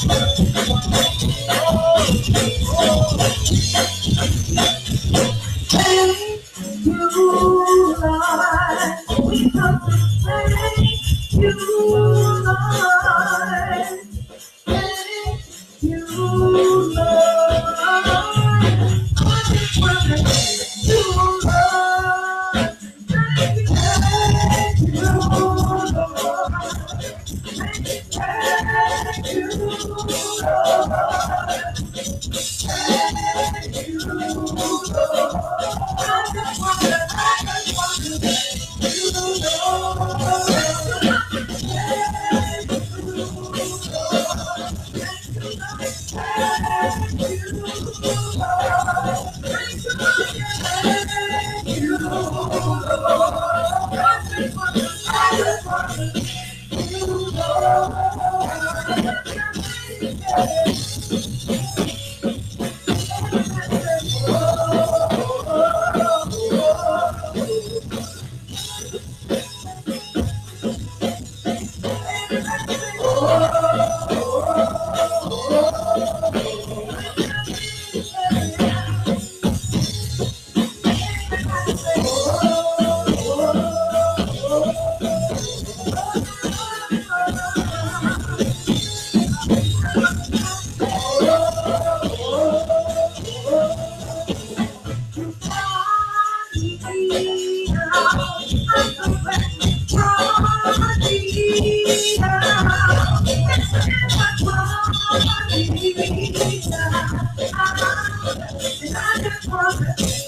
Oh, oh, oh. Thank you.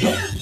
Yeah.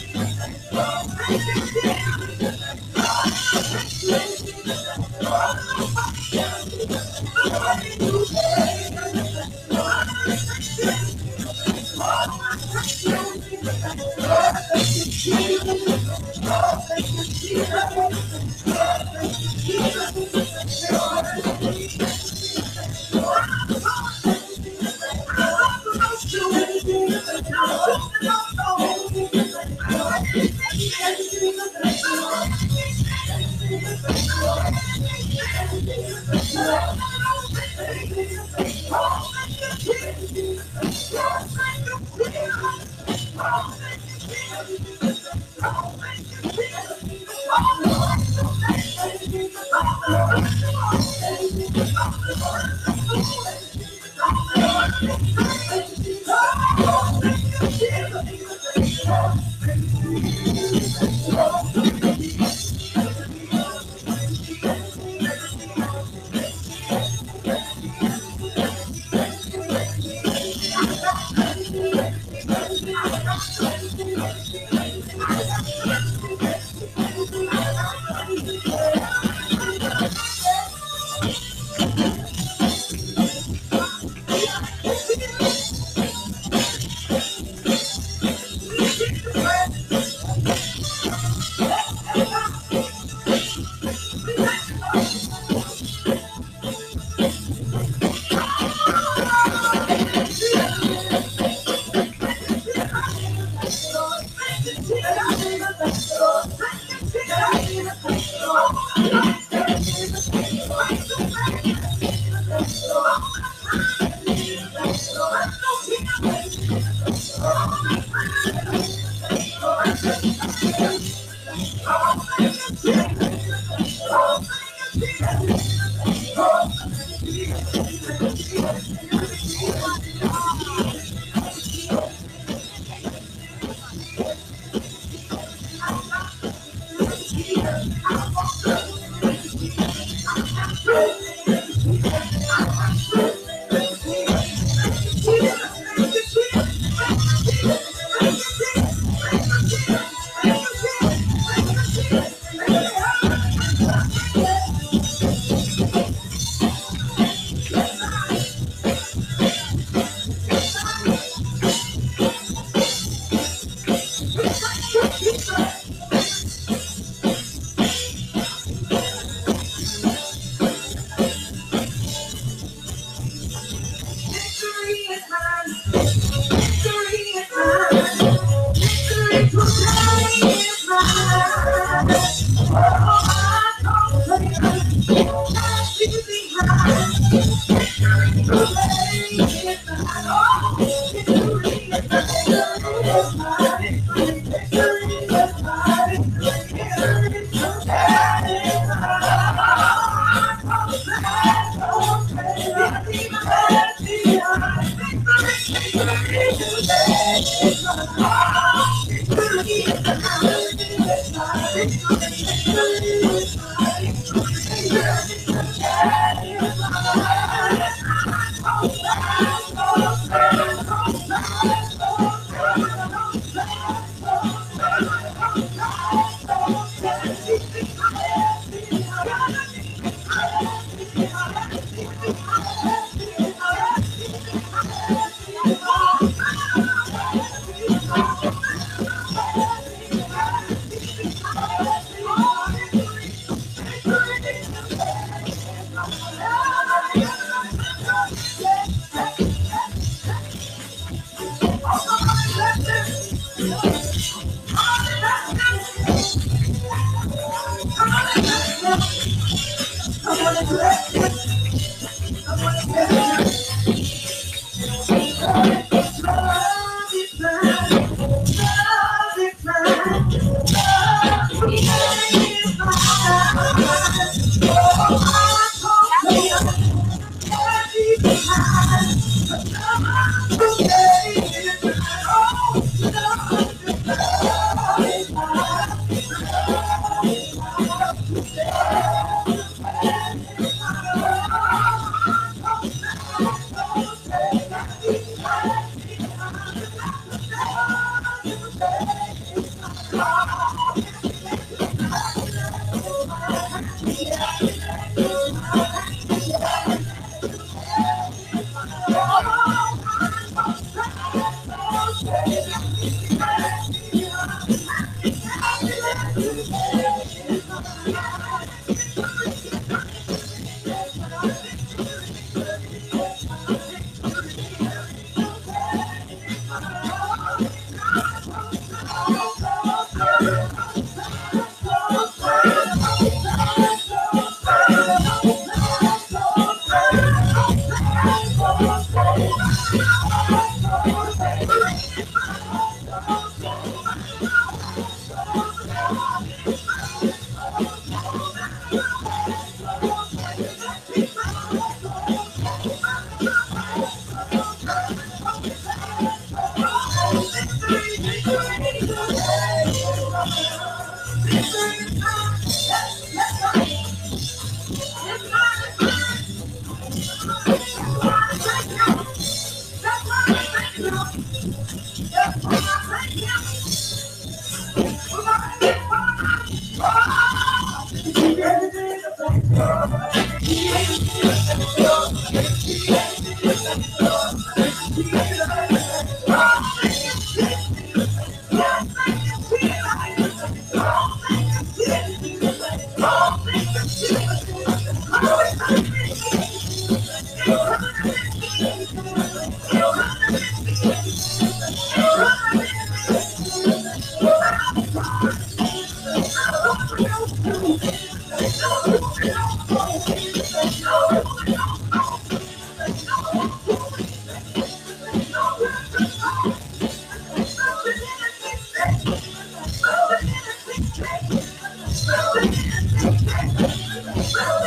Thank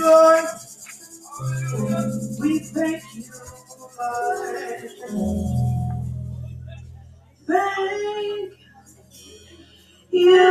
joy. We thank you, Thank you.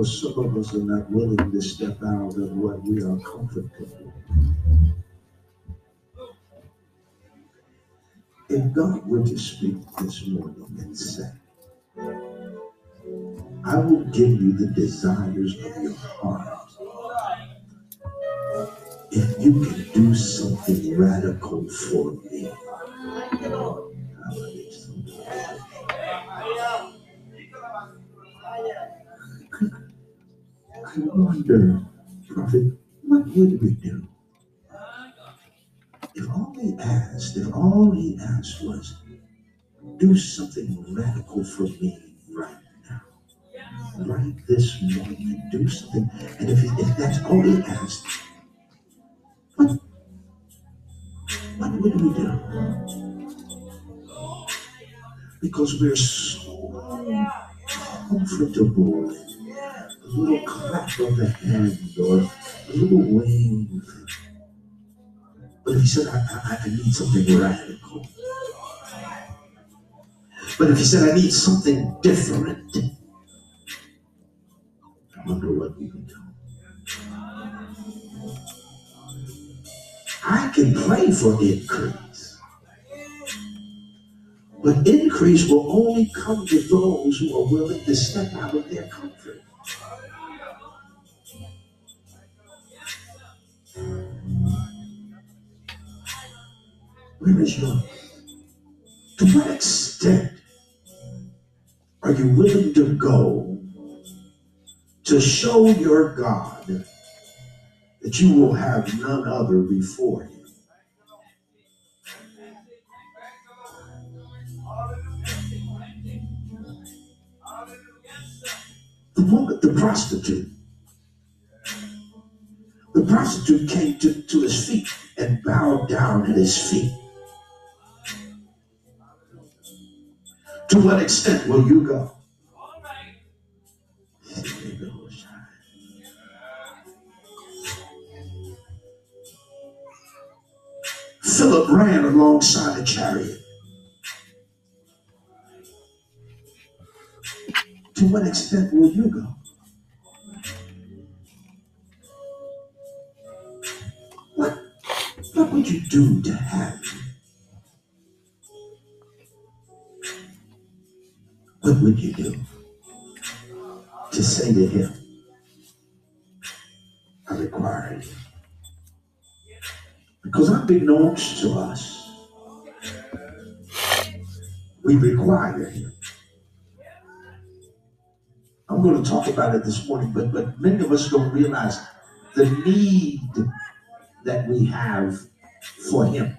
because some of us are not willing to step out of what we are comfortable. With. If God were to speak this morning and say, I will give you the desires of your heart if you can do something radical for me. I wonder, Prophet, what would we do if all he asked, if all he asked was, do something radical for me right now, right this moment, do something. And if, if that's all he asked, what, what would we do? Because we're so comfortable. A little clap of the hand or a little wave. But he said, I, I, I need something radical. But if he said, I need something different, I wonder what we would do. I can pray for increase. But increase will only come to those who are willing to step out of their comfort. Where is yours? To what extent are you willing to go to show your God that you will have none other before you? The woman, the prostitute, the prostitute came to, to his feet and bowed down at his feet. To what extent will you go? Philip ran alongside a chariot. To what extent will you go? What, what would you do to have? What would you do to say to him, I require you? Because unbeknownst to us, we require him. I'm going to talk about it this morning, but, but many of us don't realize the need that we have for him.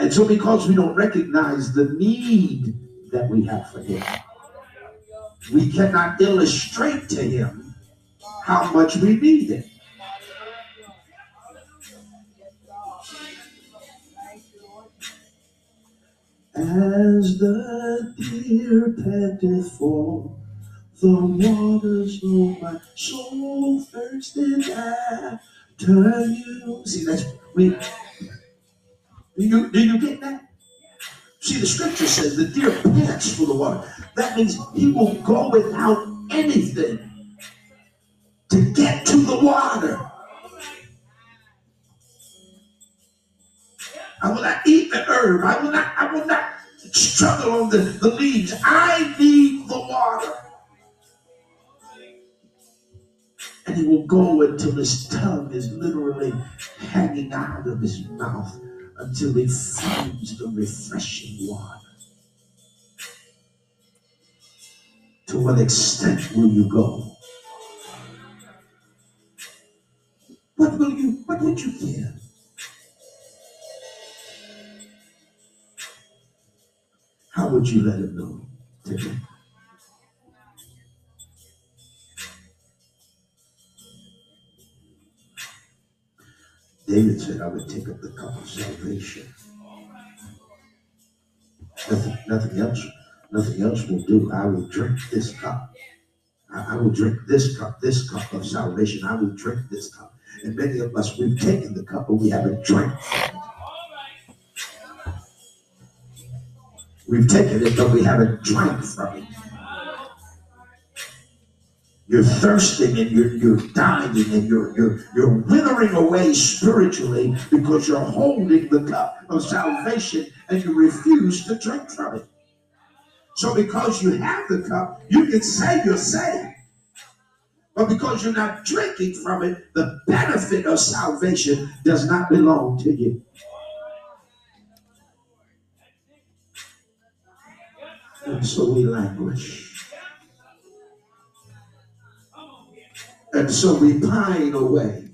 And so, because we don't recognize the need that we have for him, we cannot illustrate to him how much we need him. As the deer panteth for the waters, oh my soul thirsted after you. See, that's we. Do you do you get that? See, the scripture says the deer pants for the water. That means he will go without anything to get to the water. I will not eat the herb. I will not, I will not struggle on the, the leaves. I need the water. And he will go until his tongue is literally hanging out of his mouth until he finds the refreshing water. To what extent will you go? What will you, what would you give? Would you let him know today? David said, I would take up the cup of salvation. Nothing, nothing else, nothing else will do. I will drink this cup. I, I will drink this cup, this cup of salvation. I will drink this cup. And many of us, we've taken the cup, but we haven't drank. We've taken it, but we haven't drank from it. You're thirsting and you're, you're dying and you're, you're, you're withering away spiritually because you're holding the cup of salvation and you refuse to drink from it. So because you have the cup, you can say you're saved. But because you're not drinking from it, the benefit of salvation does not belong to you. And so we languish. And so we pine away.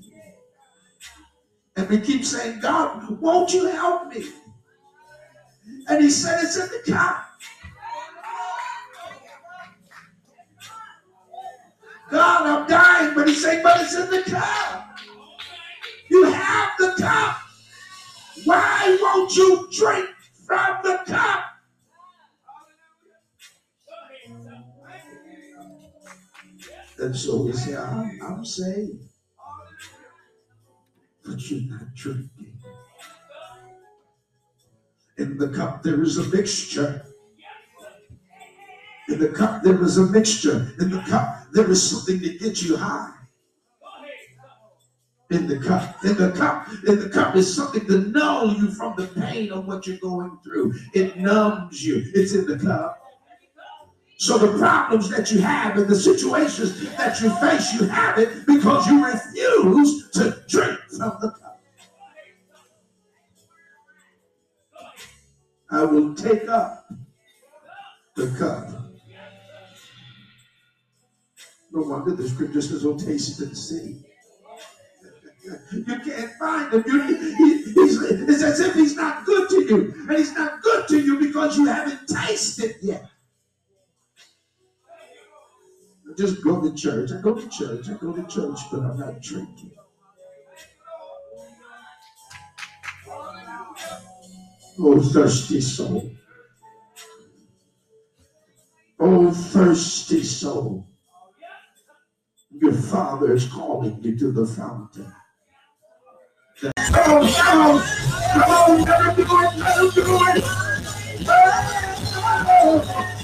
And we keep saying, God, won't you help me? And he said, it's in the cup. God, I'm dying. But he's saying, but it's in the cup. You have the cup. Why won't you drink from the cup? And so we say, I'm, I'm saved. But you're not drinking. In the cup, there is a mixture. In the cup, there is a mixture. In the cup, there is something to get you high. In the cup, in the cup, in the cup is something to null you from the pain of what you're going through. It numbs you. It's in the cup. So the problems that you have and the situations that you face, you have it because you refuse to drink from the cup. I will take up the cup. No wonder the scripture says, oh, taste and see. You can't find him. You, he, it's as if he's not good to you. And he's not good to you because you haven't tasted yet. Just go to church. I go to church. I go to church, but I'm not drinking. Oh, thirsty soul. Oh, thirsty soul. Your father is calling you to the fountain. Come on, come on, come on, let him do it, let him do it.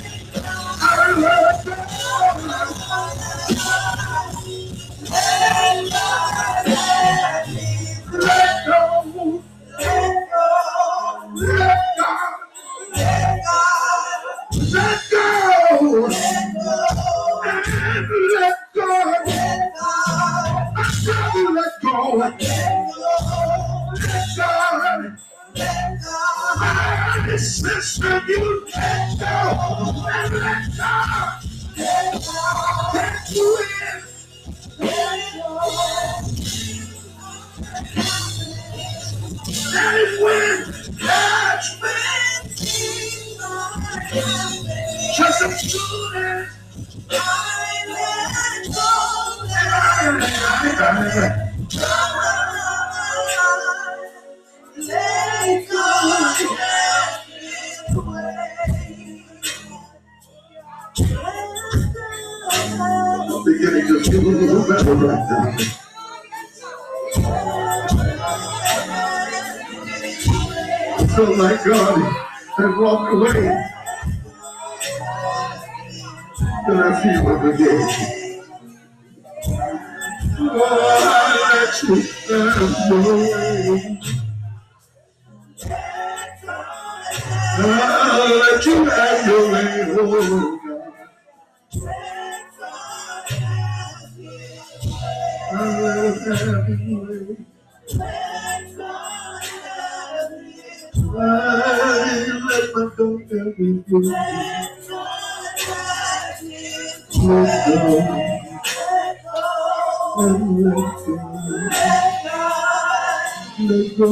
Let go.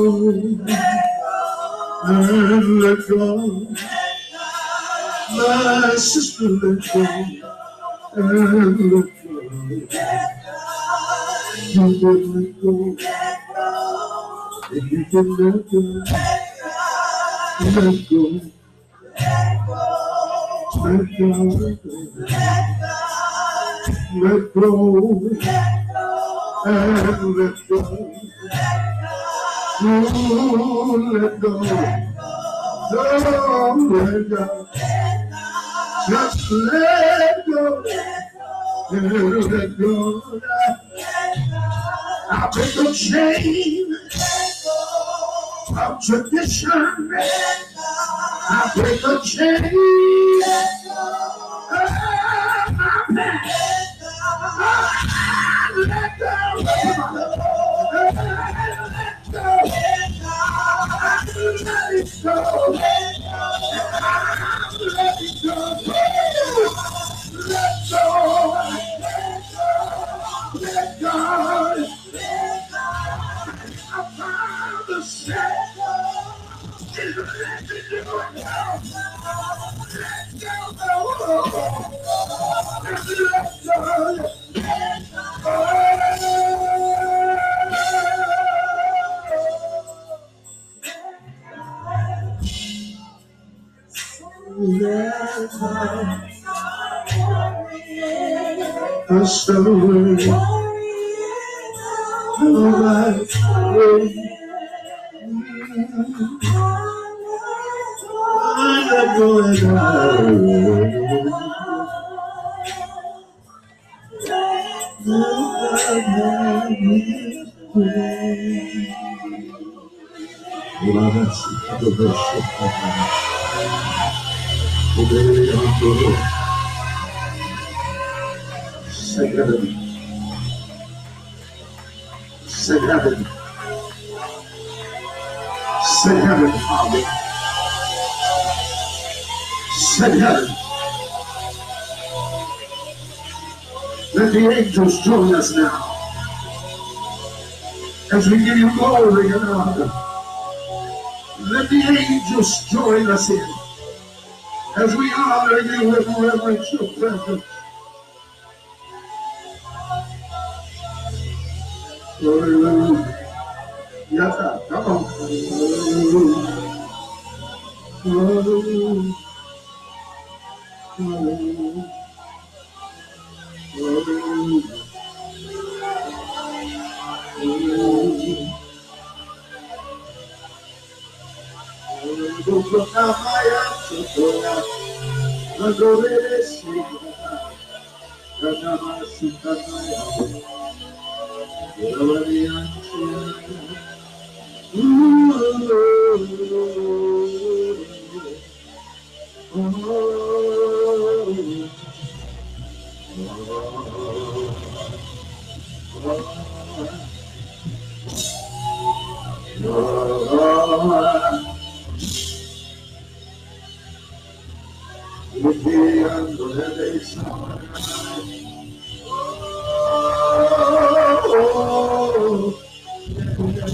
And let go. My sister, let go. And let go. You can let go. And you can let go. Let go. Let go. Let go. Let And let go. Oh, let go. No, let go. Just let go. Let go. I break the chain of tradition. I break the chain of my past. Let go. Let Let go. Let go. The story of my story. I'm going Say heaven, say heaven, say heaven, Father, say heaven. Let the angels join us now as we give you glory and honor. Let the angels join us in as we honor you and reverence your presence. Hallelujah. Yes, come on. Hallelujah. Hallelujah. Hallelujah. Hallelujah. Hallelujah. Yeah,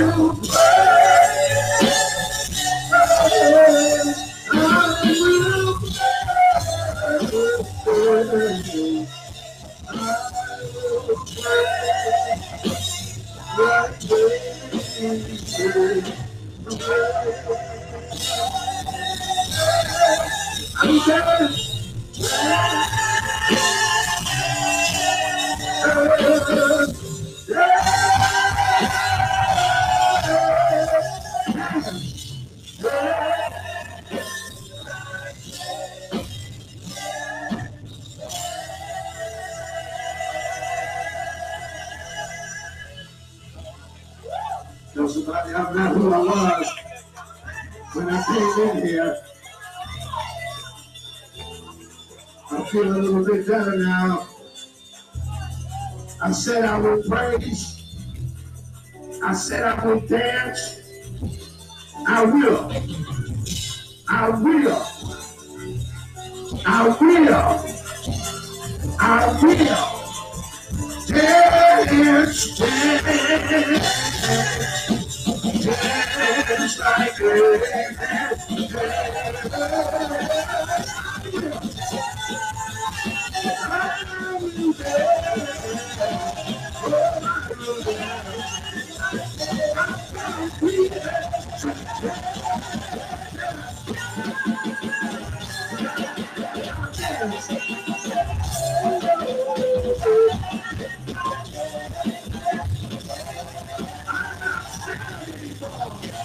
I Oh,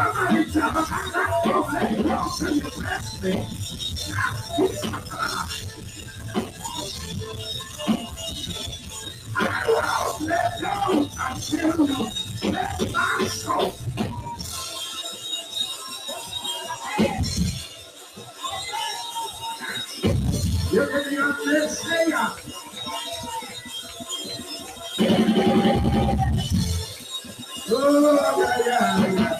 I won't let go until you let my soul. You're going to. Oh, yeah, yeah, yeah.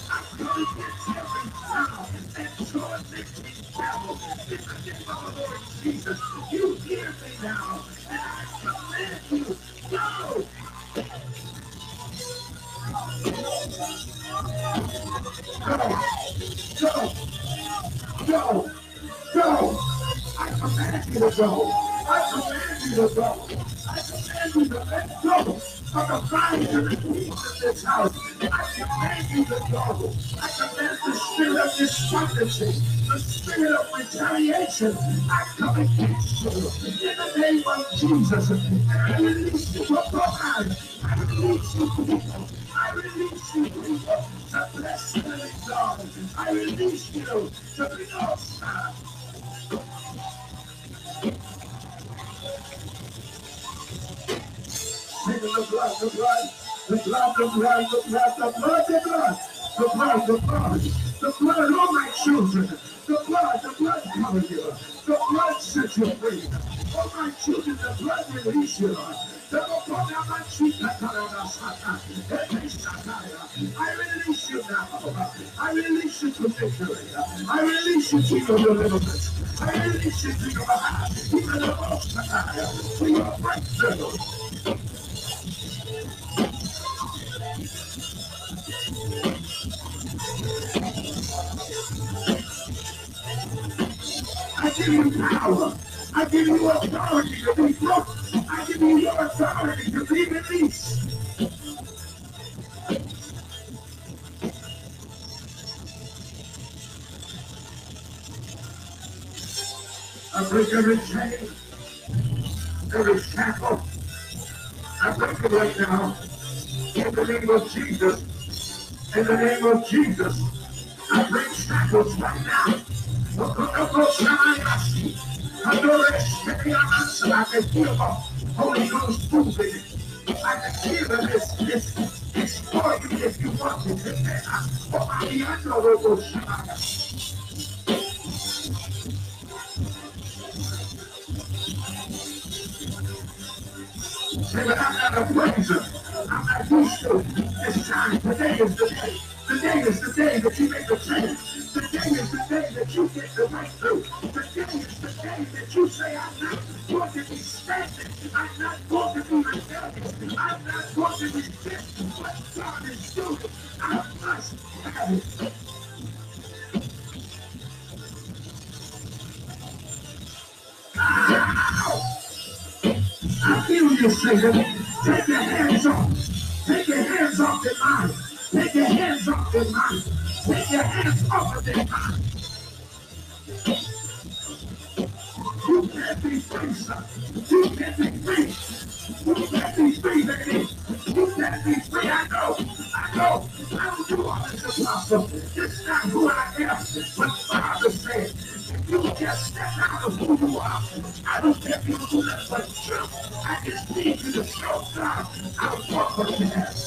house. I command you to go. I command the spirit of destruction, the spirit of retaliation. I come against you in the name of Jesus. I release you from your eyes. I release you people. I release you people to bless God. I release you to be awesome. Let them run, let the blood of God, the blood, the blood, the blood of my children, the blood, the blood covers you, the blood sets you free. All my children, the blood release you. I release you now. I release you to. I release you to your deliverance. I release you to your heart, your breakthrough. give you power. I give you authority to be broke. I give you your authority to be released. I break every chain, every shackle. I break it right now. In the name of Jesus. In the name of Jesus. I break shackles right now. Holy I'm not a praiser. I'm not used to this time. Today is the day. Today is the day that you make a change. Today is the day that you get the right through. Today is the day that you say, I'm not going to be standing. I'm not going to be rebellious. I'm not going to resist what God is doing. I must have it. I feel you, Satan. Take your hands off. Take your hands off their mind. Take your hands off their mind. Take your hands off of mind. You can't be free. You can't be free. You can't be free, baby. You can't be free. I know. I know. I don't do all this apostle. It's not who I am. But Father said, you just step out of who you are. I don't care if you do that but. I just need you to show God how far what you have.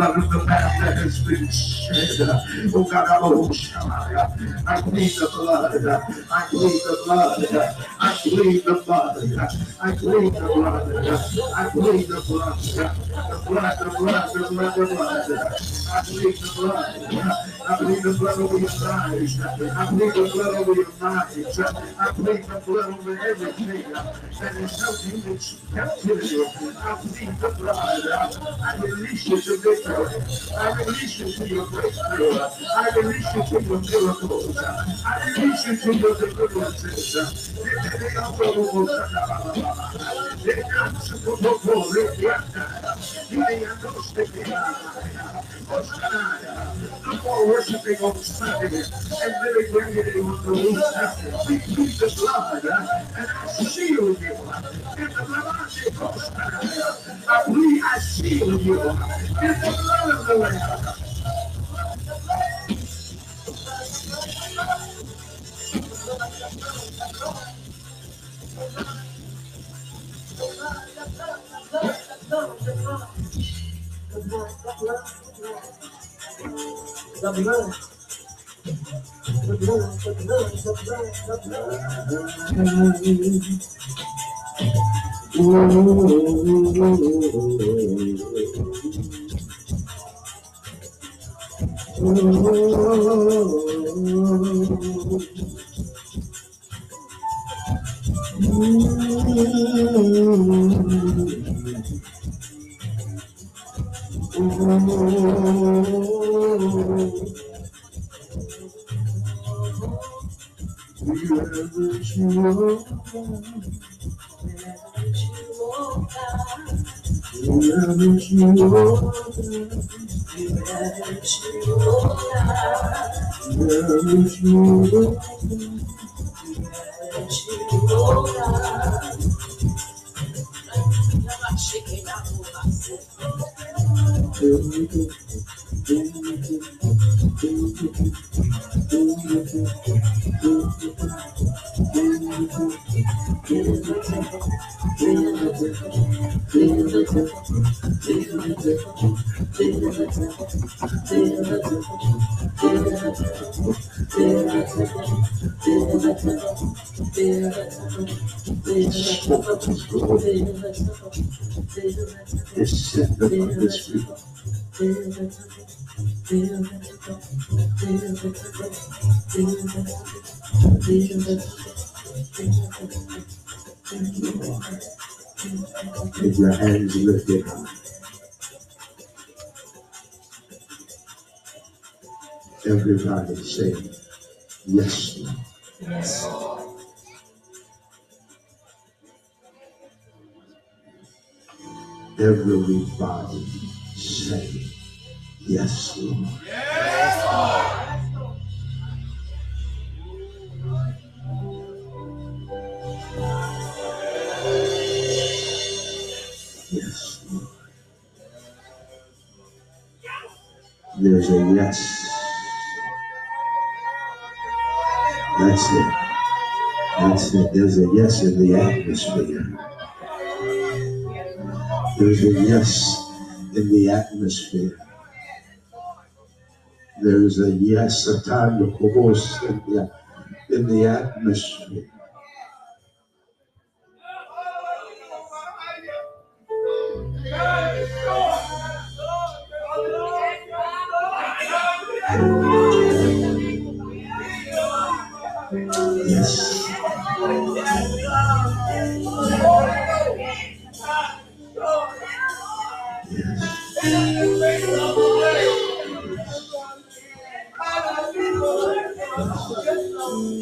The blood of the Lamb that has been plead the blood. I plead the blood. I plead the blood. The blood. The blood. The blood, the blood. I plead the blood. I plead the blood over your eyes. I plead the blood over your minds. I plead the blood over everything that is helping you in captivity. I plead the blood. I release you to victory. I release you to your breakthrough. I release you to your miracles. I release you to your deliverances. I'm more worshiping on Sunday and really bringing it on the roof. Plead the blood and I seal you. In the blood of I believe I seal you. In the blood of the Lamb. The blood, the blood. It's set With your hands lifted high. Everybody say, Yes, Lord. Yes. Everybody say, Yes, Lord. Yes, Lord. There's a yes. That's it. That's it. There's a yes in the atmosphere. There's a yes in the atmosphere. There's a yes, a time to pause in the, in the atmosphere. Yes.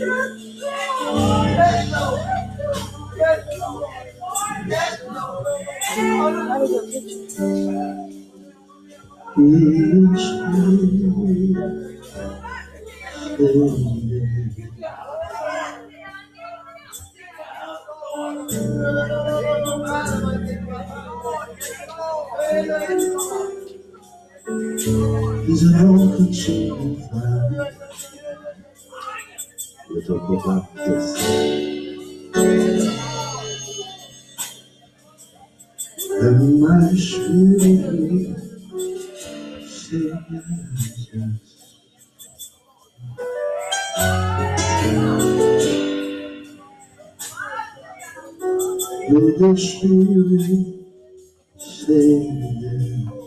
Each We talk about this. And my spirit says yes. Will the spirit say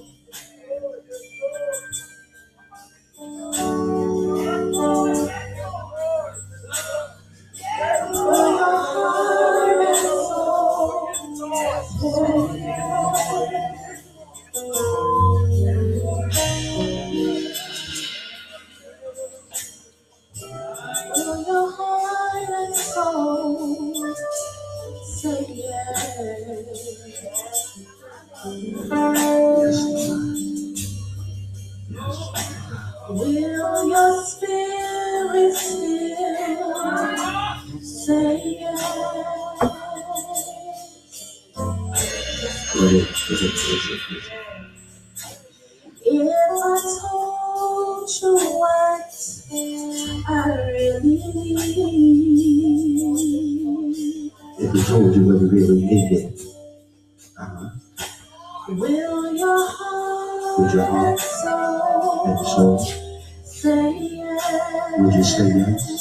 I really need, If he told you what he really needed, uh-huh. will your Would your heart heart and and soul so say yes? would you say yes?